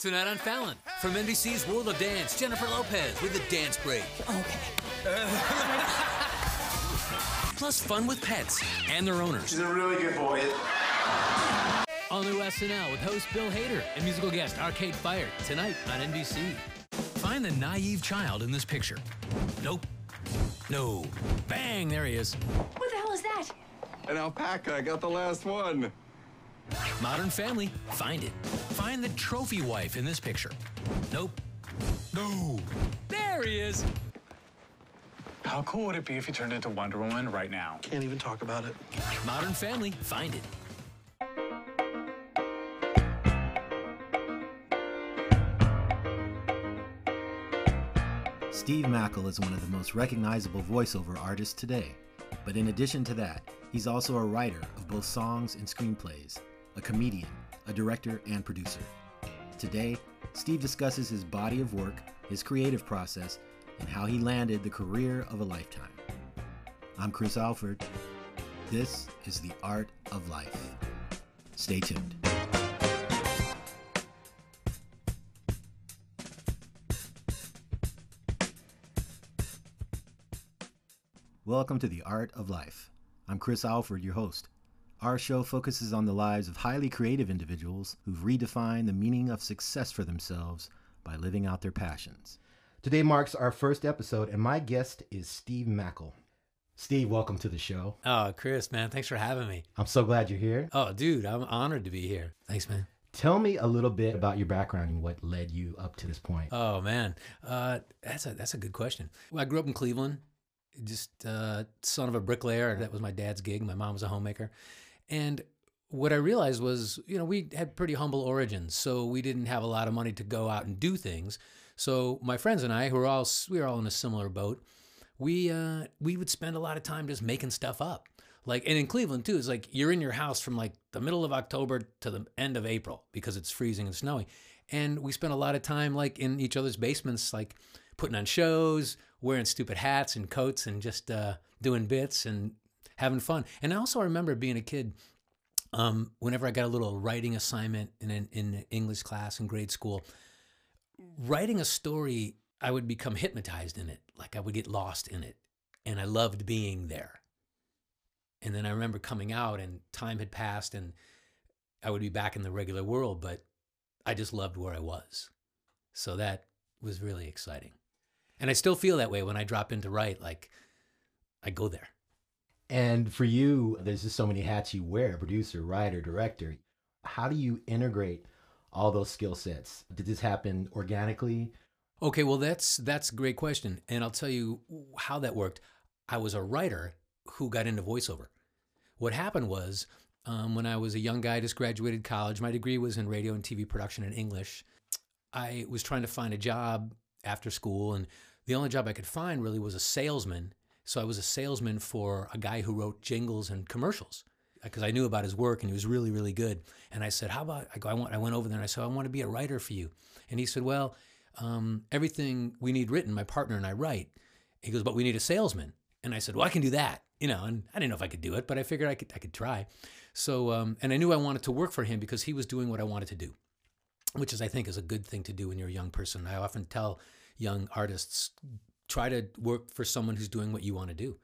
Tonight on Fallon, from NBC's World of Dance, Jennifer Lopez with a dance break. Okay. Plus fun with pets and their owners. She's a really good boy. All new SNL with host Bill Hader and musical guest Arcade Fire tonight on NBC. Find the naive child in this picture. Nope. No. Bang, there he is. What the hell is that? An alpaca. I got the last one. Modern Family, find it. Find the trophy wife in this picture. Nope. No. There he is. How cool would it be if you turned into Wonder Woman right now? Can't even talk about it. Modern Family, find it. Steve Mackall is one of the most recognizable voiceover artists today. But in addition to that, he's also a writer of both songs and screenplays, a comedian, a director, and producer. Today, Steve discusses his body of work, his creative process, and how he landed the career of a lifetime. I'm Chris Alford. This is The Art of Life. Stay tuned. Welcome to The Art of Life. I'm Chris Alford, your host. Our show focuses on the lives of highly creative individuals who've redefined the meaning of success for themselves by living out their passions. Today marks our first episode, and my guest is Steve Mackall. Steve, welcome to the show. Oh, Chris, man, thanks for having me. I'm so glad you're here. Oh, dude, I'm honored to be here. Thanks, man. Tell me a little bit about your background and what led you up to this point. Oh man, uh, that's a that's a good question. Well, I grew up in Cleveland, just uh, son of a bricklayer. That was my dad's gig. My mom was a homemaker, and what I realized was, you know, we had pretty humble origins, so we didn't have a lot of money to go out and do things. So my friends and I, who were all we were all in a similar boat, we uh, we would spend a lot of time just making stuff up. Like, and in Cleveland too, it's like you're in your house from like the middle of October to the end of April because it's freezing and snowing. And we spent a lot of time like in each other's basements, like putting on shows, wearing stupid hats and coats, and just uh, doing bits and having fun. And I also remember being a kid. Um, whenever I got a little writing assignment in an in English class in grade school, writing a story, I would become hypnotized in it. Like I would get lost in it, and I loved being there. And then I remember coming out and time had passed and I would be back in the regular world, but I just loved where I was. So that was really exciting. And I still feel that way when I drop into write, like I go there. And for you, there's just so many hats you wear producer, writer, director. How do you integrate all those skill sets? Did this happen organically? Okay, well that's that's a great question. And I'll tell you how that worked. I was a writer who got into voiceover. What happened was um, when I was a young guy, just graduated college, my degree was in radio and TV production in English. I was trying to find a job after school, and the only job I could find really was a salesman. So I was a salesman for a guy who wrote jingles and commercials because I knew about his work and he was really, really good. And I said, "How about I go? I want." I went over there and I said, "I want to be a writer for you." And he said, "Well, um, everything we need written, my partner and I write." He goes, "But we need a salesman." And I said, "Well, I can do that." You know, and I didn't know if I could do it, but I figured I could. I could try. So, um, and I knew I wanted to work for him because he was doing what I wanted to do, which is, I think, is a good thing to do when you're a young person. I often tell young artists, try to work for someone who's doing what you want to do.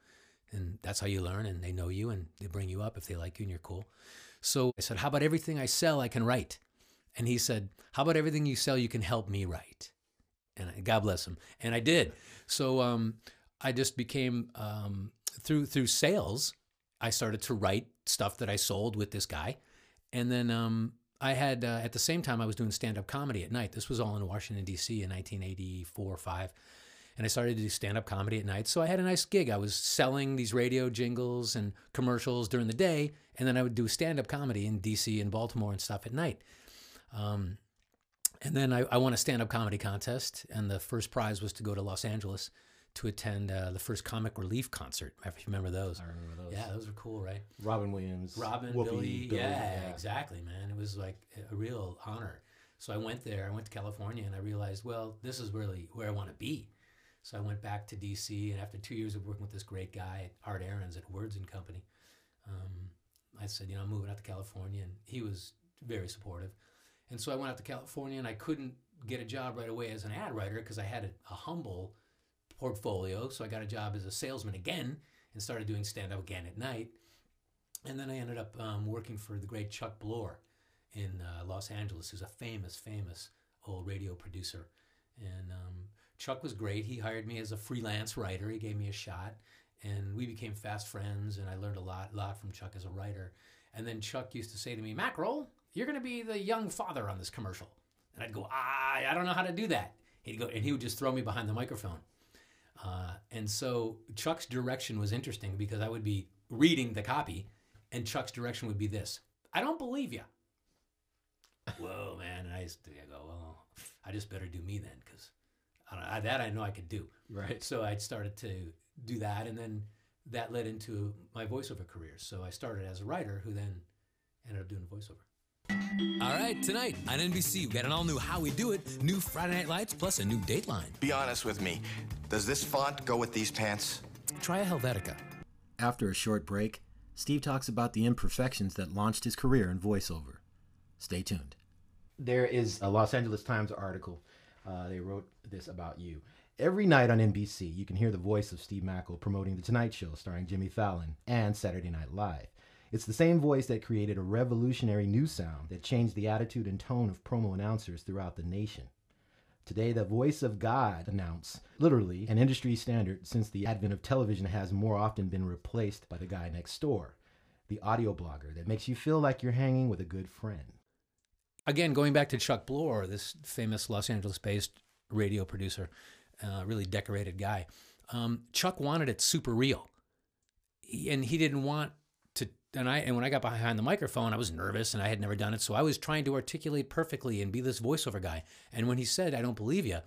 And that's how you learn, and they know you and they bring you up if they like you and you're cool. So I said, How about everything I sell, I can write? And he said, How about everything you sell, you can help me write? And I, God bless him. And I did. So um, I just became, um, through, through sales, I started to write stuff that I sold with this guy. And then um, I had, uh, at the same time, I was doing stand up comedy at night. This was all in Washington, D.C. in 1984 or 5. And I started to do stand up comedy at night. So I had a nice gig. I was selling these radio jingles and commercials during the day. And then I would do stand up comedy in D.C. and Baltimore and stuff at night. Um, and then I, I won a stand up comedy contest. And the first prize was to go to Los Angeles to attend uh, the first comic relief concert. If you remember those. I remember those. Yeah, those were cool, right? Robin Williams. Robin, Whoopi, Billy, Billy, yeah, exactly, man. It was like a real honor. So I went there. I went to California, and I realized, well, this is really where I want to be. So I went back to DC, and after two years of working with this great guy, Art Aarons at Words and Company, um, I said, you know, I'm moving out to California, and he was very supportive. And so I went out to California and I couldn't get a job right away as an ad writer because I had a, a humble portfolio. So I got a job as a salesman again and started doing stand up again at night. And then I ended up um, working for the great Chuck Blore in uh, Los Angeles, who's a famous, famous old radio producer. And um, Chuck was great. He hired me as a freelance writer. He gave me a shot, and we became fast friends. And I learned a lot, lot from Chuck as a writer. And then Chuck used to say to me, "Mackerel, you're going to be the young father on this commercial." And I'd go, "Ah, I don't know how to do that." He'd go, and he would just throw me behind the microphone. Uh, and so Chuck's direction was interesting because I would be reading the copy, and Chuck's direction would be this: "I don't believe you." Whoa, man! And I used to I go, "Well, I just better do me then, because I, that I know I could do." Right. So I started to do that, and then that led into my voiceover career. So I started as a writer, who then ended up doing voiceover. All right, tonight on NBC, we got an all new How We Do It, new Friday Night Lights, plus a new Dateline. Be honest with me. Does this font go with these pants? Try a Helvetica. After a short break, Steve talks about the imperfections that launched his career in voiceover. Stay tuned. There is a Los Angeles Times article. Uh, they wrote this about you. Every night on NBC, you can hear the voice of Steve Mackall promoting The Tonight Show starring Jimmy Fallon and Saturday Night Live. It's the same voice that created a revolutionary new sound that changed the attitude and tone of promo announcers throughout the nation. Today, the voice of God announce, literally an industry standard since the advent of television has more often been replaced by the guy next door, the audio blogger that makes you feel like you're hanging with a good friend. Again, going back to Chuck Blore, this famous Los Angeles-based radio producer, uh, really decorated guy. Um, Chuck wanted it super real, He- and he didn't want to. And I and when I got behind the microphone, I was nervous and I had never done it, so I was trying to articulate perfectly and be this voiceover guy. And when he said, "I don't believe you,"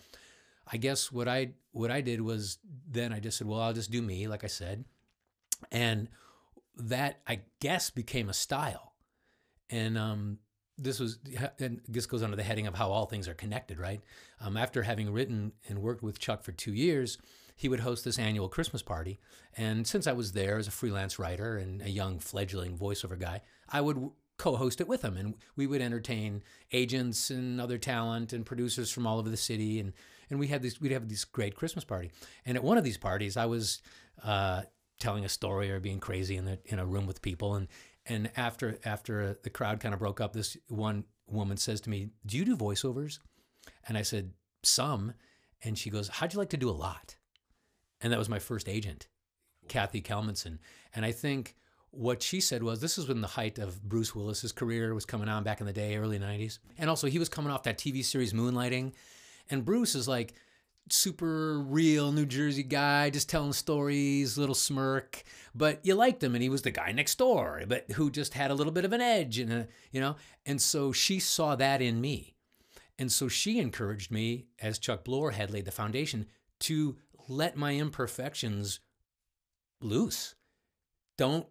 I guess what I what I did was then I just said, "Well, I'll just do me," like I said, and that I guess became a style. And um, this was and this goes under the heading of how all things are connected, right? Um, after having written and worked with Chuck for two years, he would host this annual Christmas party. And since I was there as a freelance writer and a young fledgling voiceover guy, I would co-host it with him, and we would entertain agents and other talent and producers from all over the city, and and we had this we'd have this great Christmas party. And at one of these parties, I was uh, telling a story or being crazy in the in a room with people, and and after after the crowd kind of broke up, this one woman says to me, "Do you do voiceovers?" And I said, "Some." And she goes, "How'd you like to do a lot?" And that was my first agent, Kathy Kelmanson. And I think what she said was this is when the height of Bruce Willis's career was coming on back in the day, early 90s. And also he was coming off that TV series Moonlighting. And Bruce is like super real New Jersey guy, just telling stories, little smirk. But you liked him and he was the guy next door, but who just had a little bit of an edge and a, you know. And so she saw that in me. And so she encouraged me, as Chuck Blore had laid the foundation, to let my imperfections loose. Don't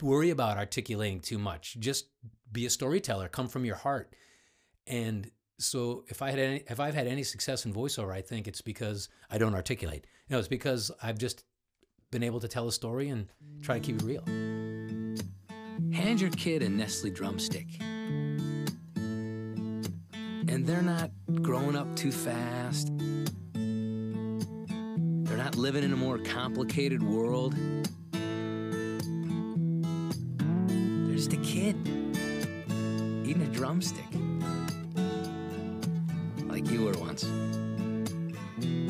worry about articulating too much. Just be a storyteller. Come from your heart. And so if I had any, if I've had any success in voiceover, I think it's because I don't articulate. No, it's because I've just been able to tell a story and try to keep it real. Hand your kid a Nestle drumstick. And they're not growing up too fast. They're not living in a more complicated world. They're just a kid eating a drumstick. Once.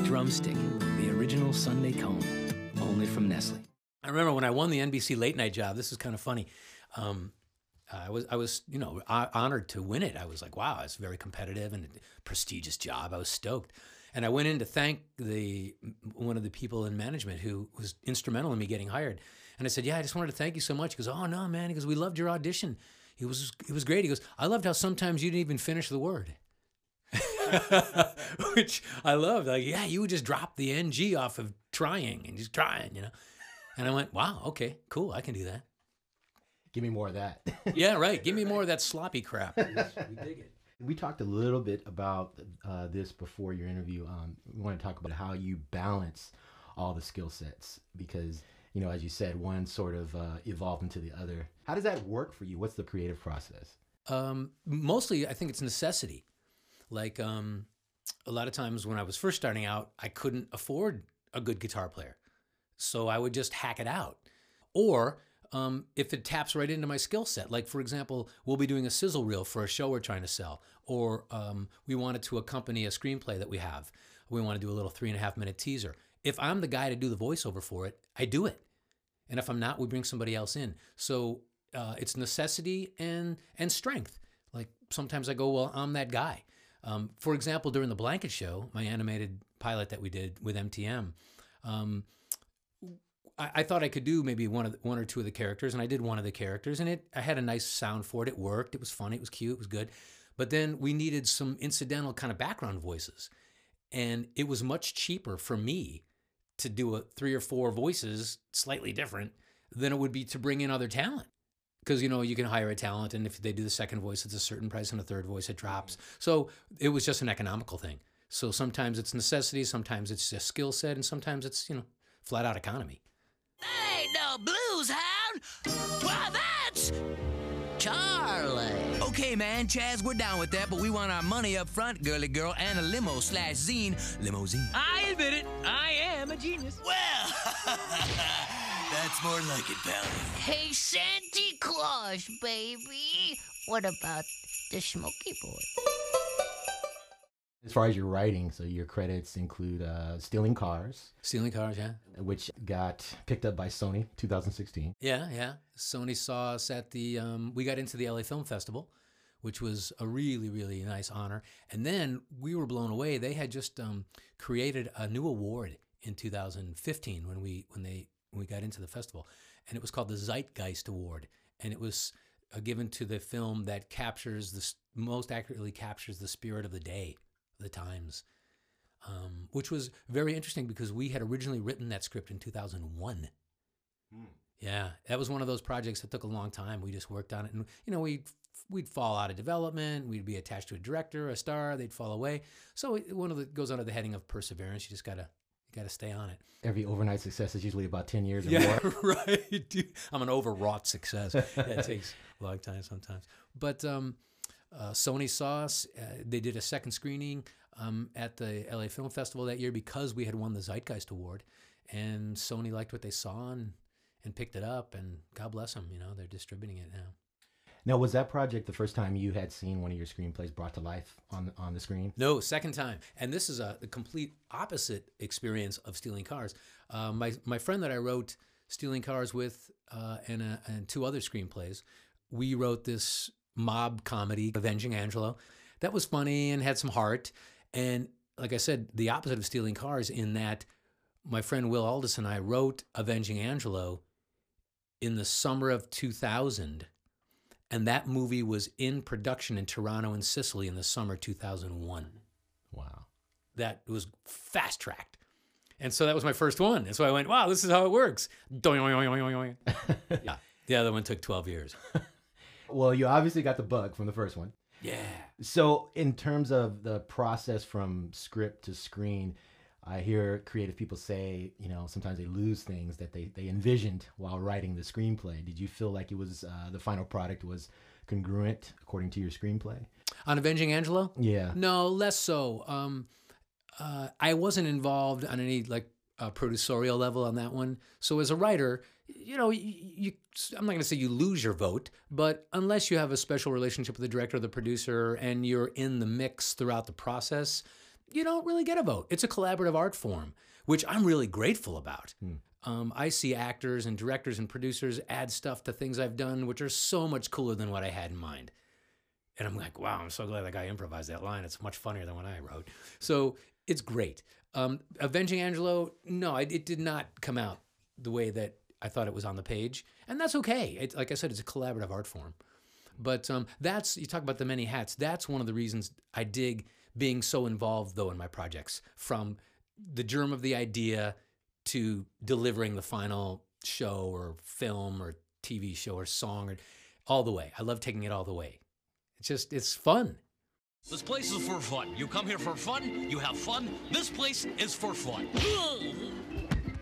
Drumstick, the original sundae cone, only from Nestle. I remember when I won the NBC late night job. This is kind of funny. Um, I was, I was, you know, honored to win it. I was like, wow, it's very competitive and a prestigious job. I was stoked, and I went in to thank the one of the people in management who was instrumental in me getting hired. And I said, yeah, I just wanted to thank you so much. He goes, oh no, man. He goes, we loved your audition. He was, it was great. He goes, I loved how sometimes you didn't even finish the word. Which I loved. Like, yeah, you would just drop the ng off of trying and just trying, you know. And I went, wow, okay, cool, I can do that. Give me more of that. Yeah, right. Give me more of that sloppy crap. we dig it. We talked a little bit about uh, this before your interview. Um, we want to talk about how you balance all the skill sets because, you know, as you said, one sort of uh, evolved into the other. How does that work for you? What's the creative process? Um, mostly, I think it's necessity. Like um, a lot of times when I was first starting out, I couldn't afford a good guitar player, so I would just hack it out. Or um, if it taps right into my skill set, like for example, we'll be doing a sizzle reel for a show we're trying to sell, or um, we wanted to accompany a screenplay that we have. We want to do a little three and a half minute teaser. If I'm the guy to do the voiceover for it, I do it. And if I'm not, we bring somebody else in. So uh, it's necessity and and strength. Like sometimes I go, well, I'm that guy. Um, for example, during the Blanket Show, my animated pilot that we did with MTM, um, I, I, thought I could do maybe one of the, one or two of the characters, and I did one of the characters, and it I had a nice sound for it. It worked. It was funny. It was cute. It was good. But then we needed some incidental kind of background voices, and it was much cheaper for me to do a three or four voices slightly different than it would be to bring in other talent because you know you can hire a talent and if they do the second voice it's a certain price and a third voice it drops. Mm-hmm. So it was just an economical thing. So sometimes it's necessity sometimes it's a skill set and sometimes it's you know flat out economy. That ain't no blues hound! Why that's charlie. Okay man chaz we're down with that but we want our money up front girly girl and a limo slash zine. Limousine. I admit it i am a genius. Well That's more like it, pal. Hey, Santa Claus, baby. What about the Smoky Boy? As far as your writing, so your credits include uh, Stealing Cars. Stealing Cars, yeah. Which got picked up by Sony 2016. Yeah, yeah. Sony saw us at the, um, we got into the LA Film Festival, which was a really, really nice honor. And then we were blown away. They had just um, created a new award in 2015 when we when they when we got into the festival, and it was called the Zeitgeist Award, and it was uh, given to the film that captures the most accurately captures the spirit of the day, the times, um, which was very interesting because we had originally written that script in 2001. Hmm. Yeah, that was one of those projects that took a long time. We just worked on it, and you know, we we'd fall out of development. We'd be attached to a director, a star. They'd fall away. So one of the goes under the heading of perseverance. You just gotta got to stay on it. Every overnight success is usually about 10 years or yeah, more. right. Dude, I'm an overwrought success. yeah, it takes a long time sometimes. But um, uh, Sony saw us. Uh, they did a second screening um, at the LA Film Festival that year because we had won the Zeitgeist Award. And Sony liked what they saw and, and picked it up. And God bless them, you know, they're distributing it now. Now, was that project the first time you had seen one of your screenplays brought to life on on the screen? No, second time. And this is a, a complete opposite experience of Stealing Cars. Uh, my my friend that I wrote Stealing Cars with uh, and uh, and two other screenplays, we wrote this mob comedy, Avenging Angelo, that was funny and had some heart. And like I said, the opposite of Stealing Cars in that my friend Will Aldis and I wrote Avenging Angelo in the summer of 2000 and that movie was in production in Toronto and Sicily in the summer 2001. Wow. That was fast tracked. And so that was my first one. And so I went, wow, this is how it works. yeah. The other one took 12 years. well, you obviously got the bug from the first one. Yeah. So, in terms of the process from script to screen, I hear creative people say, you know, sometimes they lose things that they, they envisioned while writing the screenplay. Did you feel like it was uh, the final product was congruent according to your screenplay? On Avenging Angelo? Yeah. No, less so. Um, uh, I wasn't involved on any like uh, producerial level on that one. So as a writer, you know, you, you I'm not going to say you lose your vote, but unless you have a special relationship with the director or the producer and you're in the mix throughout the process, you don't really get a vote. It's a collaborative art form, which I'm really grateful about. Hmm. Um, I see actors and directors and producers add stuff to things I've done, which are so much cooler than what I had in mind. And I'm like, wow, I'm so glad that guy improvised that line. It's much funnier than what I wrote. So it's great. Um, Avenging Angelo, no, it did not come out the way that I thought it was on the page. And that's okay. It, like I said, it's a collaborative art form. But um, that's, you talk about the many hats, that's one of the reasons I dig being so involved though in my projects from the germ of the idea to delivering the final show or film or TV show or song or all the way. I love taking it all the way. It's just it's fun. This place is for fun. You come here for fun, you have fun. This place is for fun.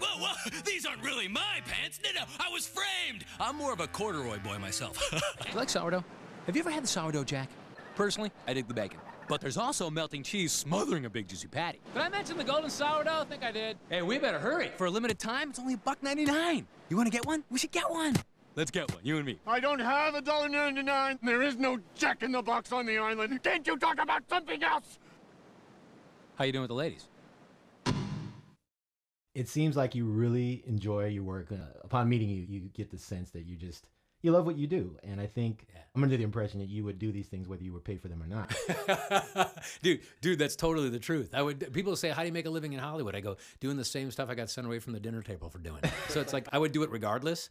Whoa, whoa, these aren't really my pants. No, no, I was framed. I'm more of a corduroy boy myself. you like sourdough? Have you ever had the sourdough jack? Personally, I dig the bacon. But there's also melting cheese smothering a big juicy patty. Did I mention the golden sourdough? I think I did. Hey, we better hurry. For a limited time, it's only a buck ninety-nine. You want to get one? We should get one. Let's get one, you and me. I don't have a dollar ninety-nine. There is no Jack in the Box on the island. Can't you talk about something else? How you doing with the ladies? It seems like you really enjoy your work. Uh, upon meeting you, you get the sense that you just you love what you do, and I think I'm under the impression that you would do these things whether you were paid for them or not. dude, dude, that's totally the truth. I would. People say, "How do you make a living in Hollywood?" I go, "Doing the same stuff I got sent away from the dinner table for doing." so it's like I would do it regardless.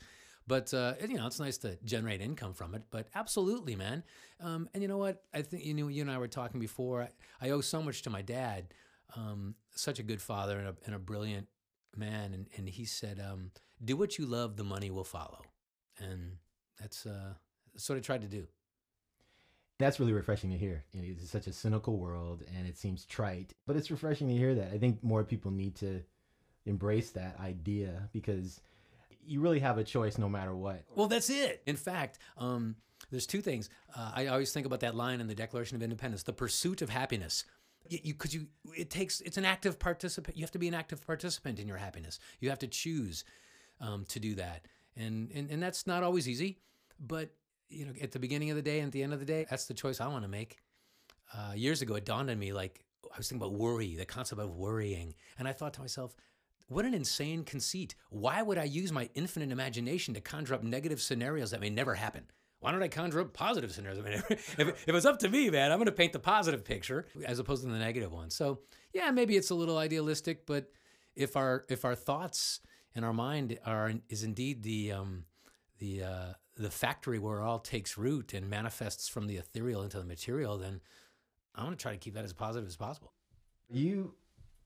But uh, you know, it's nice to generate income from it. But absolutely, man. Um, and you know what? I think you know, you and I were talking before. I, I owe so much to my dad. Um, such a good father and a, and a brilliant man. And, and he said, um, "Do what you love, the money will follow." And that's uh, that's what I tried to do. That's really refreshing to hear. It's such a cynical world, and it seems trite, but it's refreshing to hear that. I think more people need to embrace that idea because you really have a choice no matter what. Well, that's it. In fact, um, there's two things. Uh, I always think about that line in the Declaration of Independence: the pursuit of happiness. You, because you, it takes it's an active participant. You have to be an active participant in your happiness. You have to choose um, to do that, and, and and that's not always easy. But you know, at the beginning of the day and at the end of the day, that's the choice I want to make. Uh, years ago, it dawned on me like I was thinking about worry, the concept of worrying, and I thought to myself, what an insane conceit. Why would I use my infinite imagination to conjure up negative scenarios that may never happen? Why don't I conjure up positive scenarios? I mean, if, if it's up to me, man, I'm going to paint the positive picture as opposed to the negative one. So, yeah, maybe it's a little idealistic, but if our if our thoughts and our mind are is indeed the um, the uh, the factory where it all takes root and manifests from the ethereal into the material, then I want to try to keep that as positive as possible. You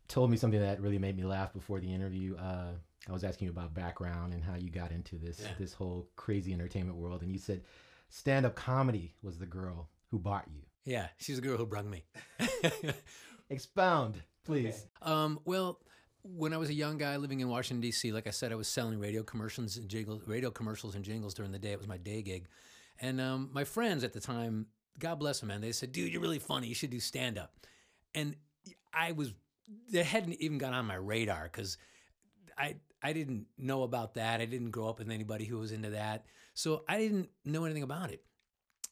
told me something that really made me laugh before the interview. Uh, I was asking you about background and how you got into this Yeah. this whole crazy entertainment world, and you said stand up comedy was the girl who bought you. Yeah, she's the girl who brung me. Expound, please. Um, well, when I was a young guy living in Washington D.C., like I said, I was selling radio commercials and jingles, radio commercials and jingles during the day. It was my day gig, and um, my friends at the time, God bless them, man, they said, "Dude, you're really funny. You should do stand up." And I was, they hadn't even got on my radar because I I didn't know about that. I didn't grow up with anybody who was into that, so I didn't know anything about it.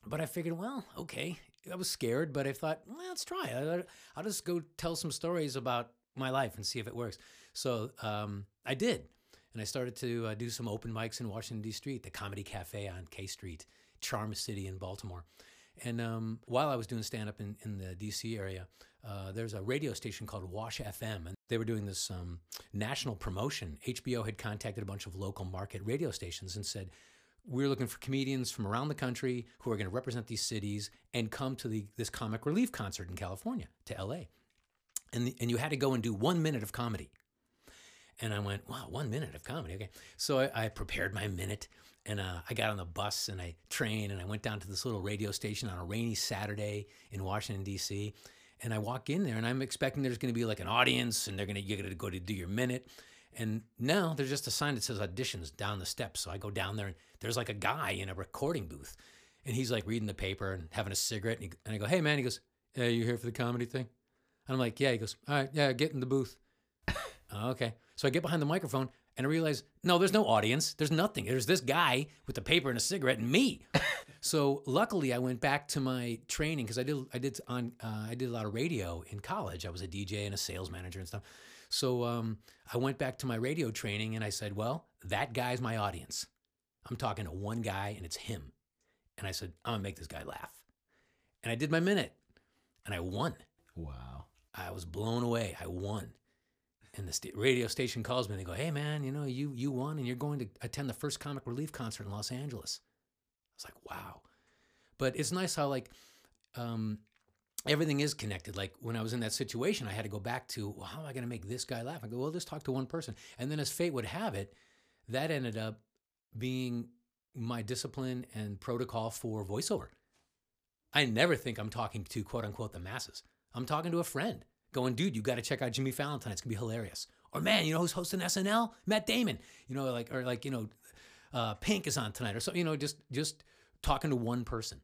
But I figured, well, okay. I was scared, but I thought, well, let's try I'll just go tell some stories about my life and see if it works. So um, I did. And I started to uh, do some open mics in Washington, D.C., Street, the Comedy Cafe on K Street, Charm City in Baltimore. And um, while I was doing stand up in, in the DC area, uh, there's a radio station called Wash FM, and they were doing this um, national promotion. HBO had contacted a bunch of local market radio stations and said, we're looking for comedians from around the country who are going to represent these cities and come to the, this comic relief concert in California, to LA. And, and you had to go and do one minute of comedy. And I went, wow, one minute of comedy. Okay. So I, I prepared my minute and uh, I got on the bus and I trained and I went down to this little radio station on a rainy Saturday in Washington, D.C. And I walk in there and I'm expecting there's going to be like an audience and they're going to, you're going to go to do your minute. And now there's just a sign that says auditions down the steps. So I go down there and there's like a guy in a recording booth and he's like reading the paper and having a cigarette. And, he, and I go, hey man, he goes, hey, you here for the comedy thing? And I'm like, yeah. He goes, all right, yeah, get in the booth. Oh, okay. So I get behind the microphone and I realize, no, there's no audience. There's nothing. There's this guy with the paper and a cigarette and me. so luckily, I went back to my training because I did I did on uh, I did a lot of radio in college. I was a DJ and a sales manager and stuff. So um, I went back to my radio training and I said, well, that guy's my audience. I'm talking to one guy and it's him. And I said, I'm gonna make this guy laugh. And I did my minute and I won. Wow. I was blown away. I won. And the sta- radio station calls me and they go, "Hey man, you know you you won and you're going to attend the first comic relief concert in Los Angeles." I was like, "Wow!" But it's nice how like um, everything is connected. Like when I was in that situation, I had to go back to, "Well, how am I going to make this guy laugh?" I go, "Well, just talk to one person." And then, as fate would have it, that ended up being my discipline and protocol for voiceover. I never think I'm talking to quote unquote the masses. I'm talking to a friend going, dude, you got to check out Jimmy Fallon. It's gonna be hilarious. Or man, you know who's hosting SNL? Matt Damon. You know, like or like you know, uh, Pink is on tonight or something. You know, just just talking to one person.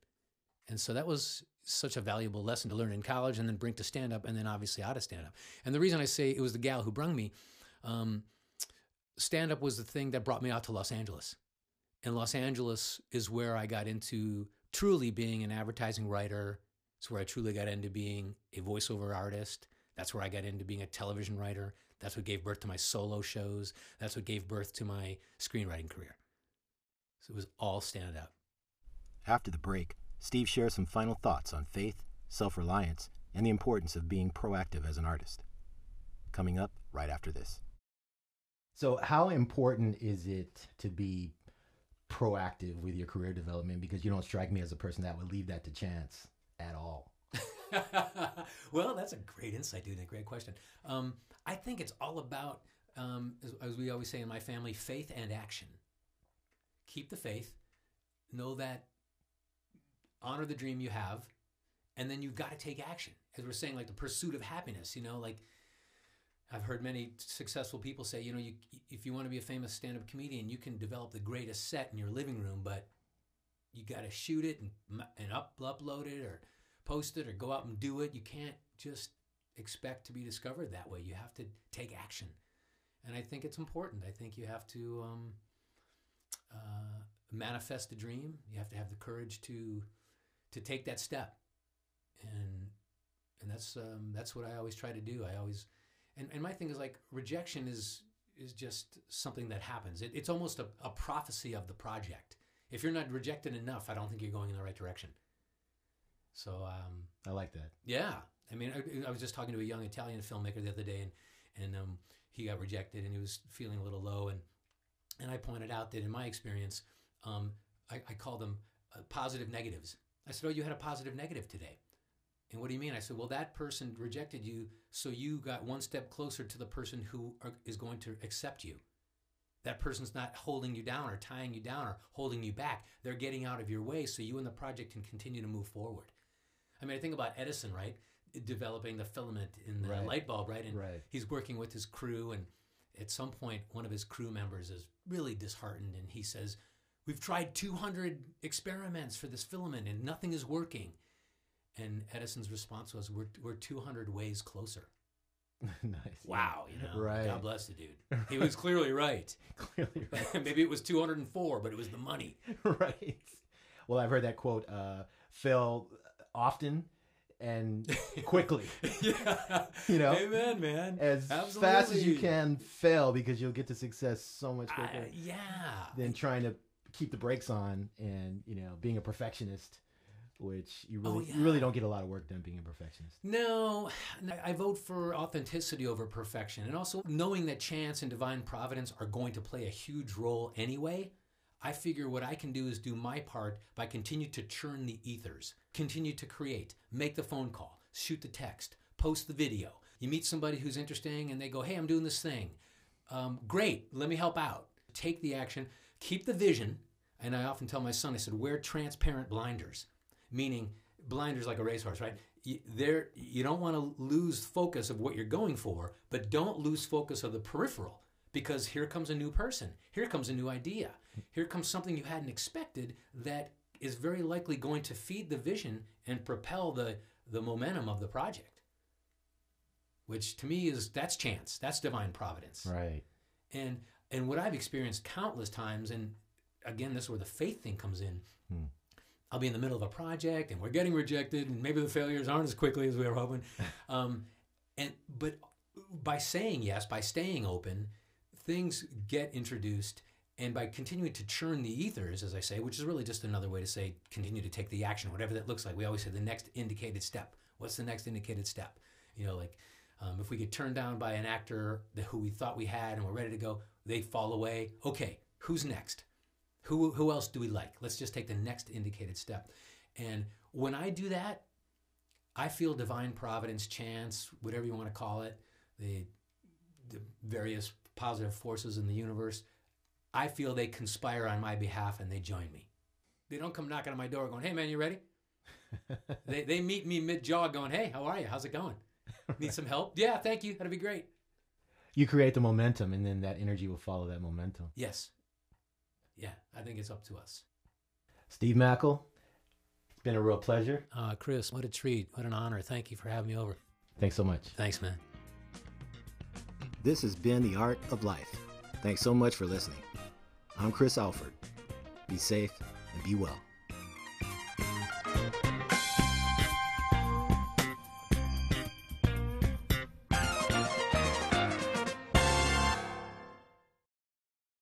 And so that was such a valuable lesson to learn in college and then bring to stand up and then obviously out of stand up. And the reason I say it was the gal who brung me, um, stand up was the thing that brought me out to Los Angeles. And Los Angeles is where I got into truly being an advertising writer. It's where I truly got into being a voiceover artist. That's where I got into being a television writer. That's what gave birth to my solo shows. That's what gave birth to my screenwriting career. So it was all stand up. After the break, Steve shares some final thoughts on faith, self reliance, and the importance of being proactive as an artist. Coming up right after this. So, how important is it to be proactive with your career development? Because you don't strike me as a person that would leave that to chance at all. well, that's a great insight, dude. and A great question. Um, I think it's all about, um, as, as we always say in my family, faith and action. Keep the faith. Know that. Honor the dream you have, and then you've got to take action. As we're saying, like the pursuit of happiness. You know, like I've heard many successful people say, you know, you, if you want to be a famous stand-up comedian, you can develop the greatest set in your living room, but you got to shoot it and, and up, upload it or post it or go out and do it. You can't just expect to be discovered that way. You have to take action. And I think it's important. I think you have to um, uh, manifest a dream. You have to have the courage to to take that step. And and that's um, that's what I always try to do. I always and, and my thing is like rejection is is just something that happens. It, it's almost a, a prophecy of the project. If you're not rejected enough, I don't think you're going in the right direction. So um, I like that. Yeah, I mean, I, I, was just talking to a young Italian filmmaker the other day, and and um, he got rejected, and he was feeling a little low, and and I pointed out that in my experience, um, I, I call them uh, positive negatives. I said, "Oh, you had a positive negative today." And what do you mean? I said, well, that person rejected you, so you got one step closer to the person who are, is going to accept you. That person's not holding you down or tying you down or holding you back. They're getting out of your way so you and the project can continue to move forward. I mean, I think about Edison, right? Developing the filament in the Right. light bulb, right? And Right. he's working with his crew, and at some point, one of his crew members is really disheartened, and he says, We've tried 200 experiments for this filament, and nothing is working. And Edison's response was, "We're we're 200 ways closer." nice. Wow, you know, Right. God bless the dude. He was clearly right. Clearly right. Maybe it was 204, but it was the money. right. Well, I've heard that quote uh, fail often and quickly. yeah, You know, Amen, man. As fast as you can fail because you'll get to success so much quicker I- yeah. than trying to keep the brakes on and, you know, being a perfectionist, which you really, Oh, you really don't get a lot of work done being a perfectionist. No, I vote for authenticity over perfection. And also knowing that chance and divine providence are going to play a huge role anyway, I figure what I can do is do my part by continue to churn the ethers, continue to create, make the phone call, shoot the text, post the video. You meet somebody who's interesting and they go, hey, I'm doing this thing. Um, great, let me help out. Take the action, keep the vision. And I often tell my son, I said, wear transparent blinders, meaning blinders like a racehorse, right? You, there, you don't want to lose focus of what you're going for, but don't lose focus of the peripheral because here comes a new person, here comes a new idea, here comes something you hadn't expected that is very likely going to feed the vision and propel the the momentum of the project. Which to me is that's chance, that's divine providence. Right. And and what I've experienced countless times, and again, this is where the faith thing comes in. Hmm. I'll be in the middle of a project, and we're getting rejected, and maybe the failures aren't as quickly as we were hoping. um, and but by saying yes, by staying open, things get introduced, and by continuing to churn the ethers, as I say, which is really just another way to say continue to take the action, whatever that looks like. We always say the next indicated step. What's the next indicated step? You know, like um, if we get turned down by an actor that, who we thought we had and we're ready to go, they fall away. Okay, who's next? Who who else do we like? Let's just take the next indicated step. And when I do that, I feel divine providence, chance, whatever you want to call it, the the various positive forces in the universe. I feel they conspire on my behalf and they join me. They don't come knocking on my door going, "Hey man, you ready?" they they meet me mid jog going, "Hey, how are you? How's it going? Need some help?" Yeah, thank you. That'd be great. You create the momentum, and then that energy will follow that momentum. Yes. Yeah, I think it's up to us. Steve Mackall, it's been a real pleasure. Uh, Chris, what a treat. What an honor. Thank you for having me over. Thanks so much. Thanks, man. This has been The Art of Life. Thanks so much for listening. I'm Chris Alford. Be safe and be well.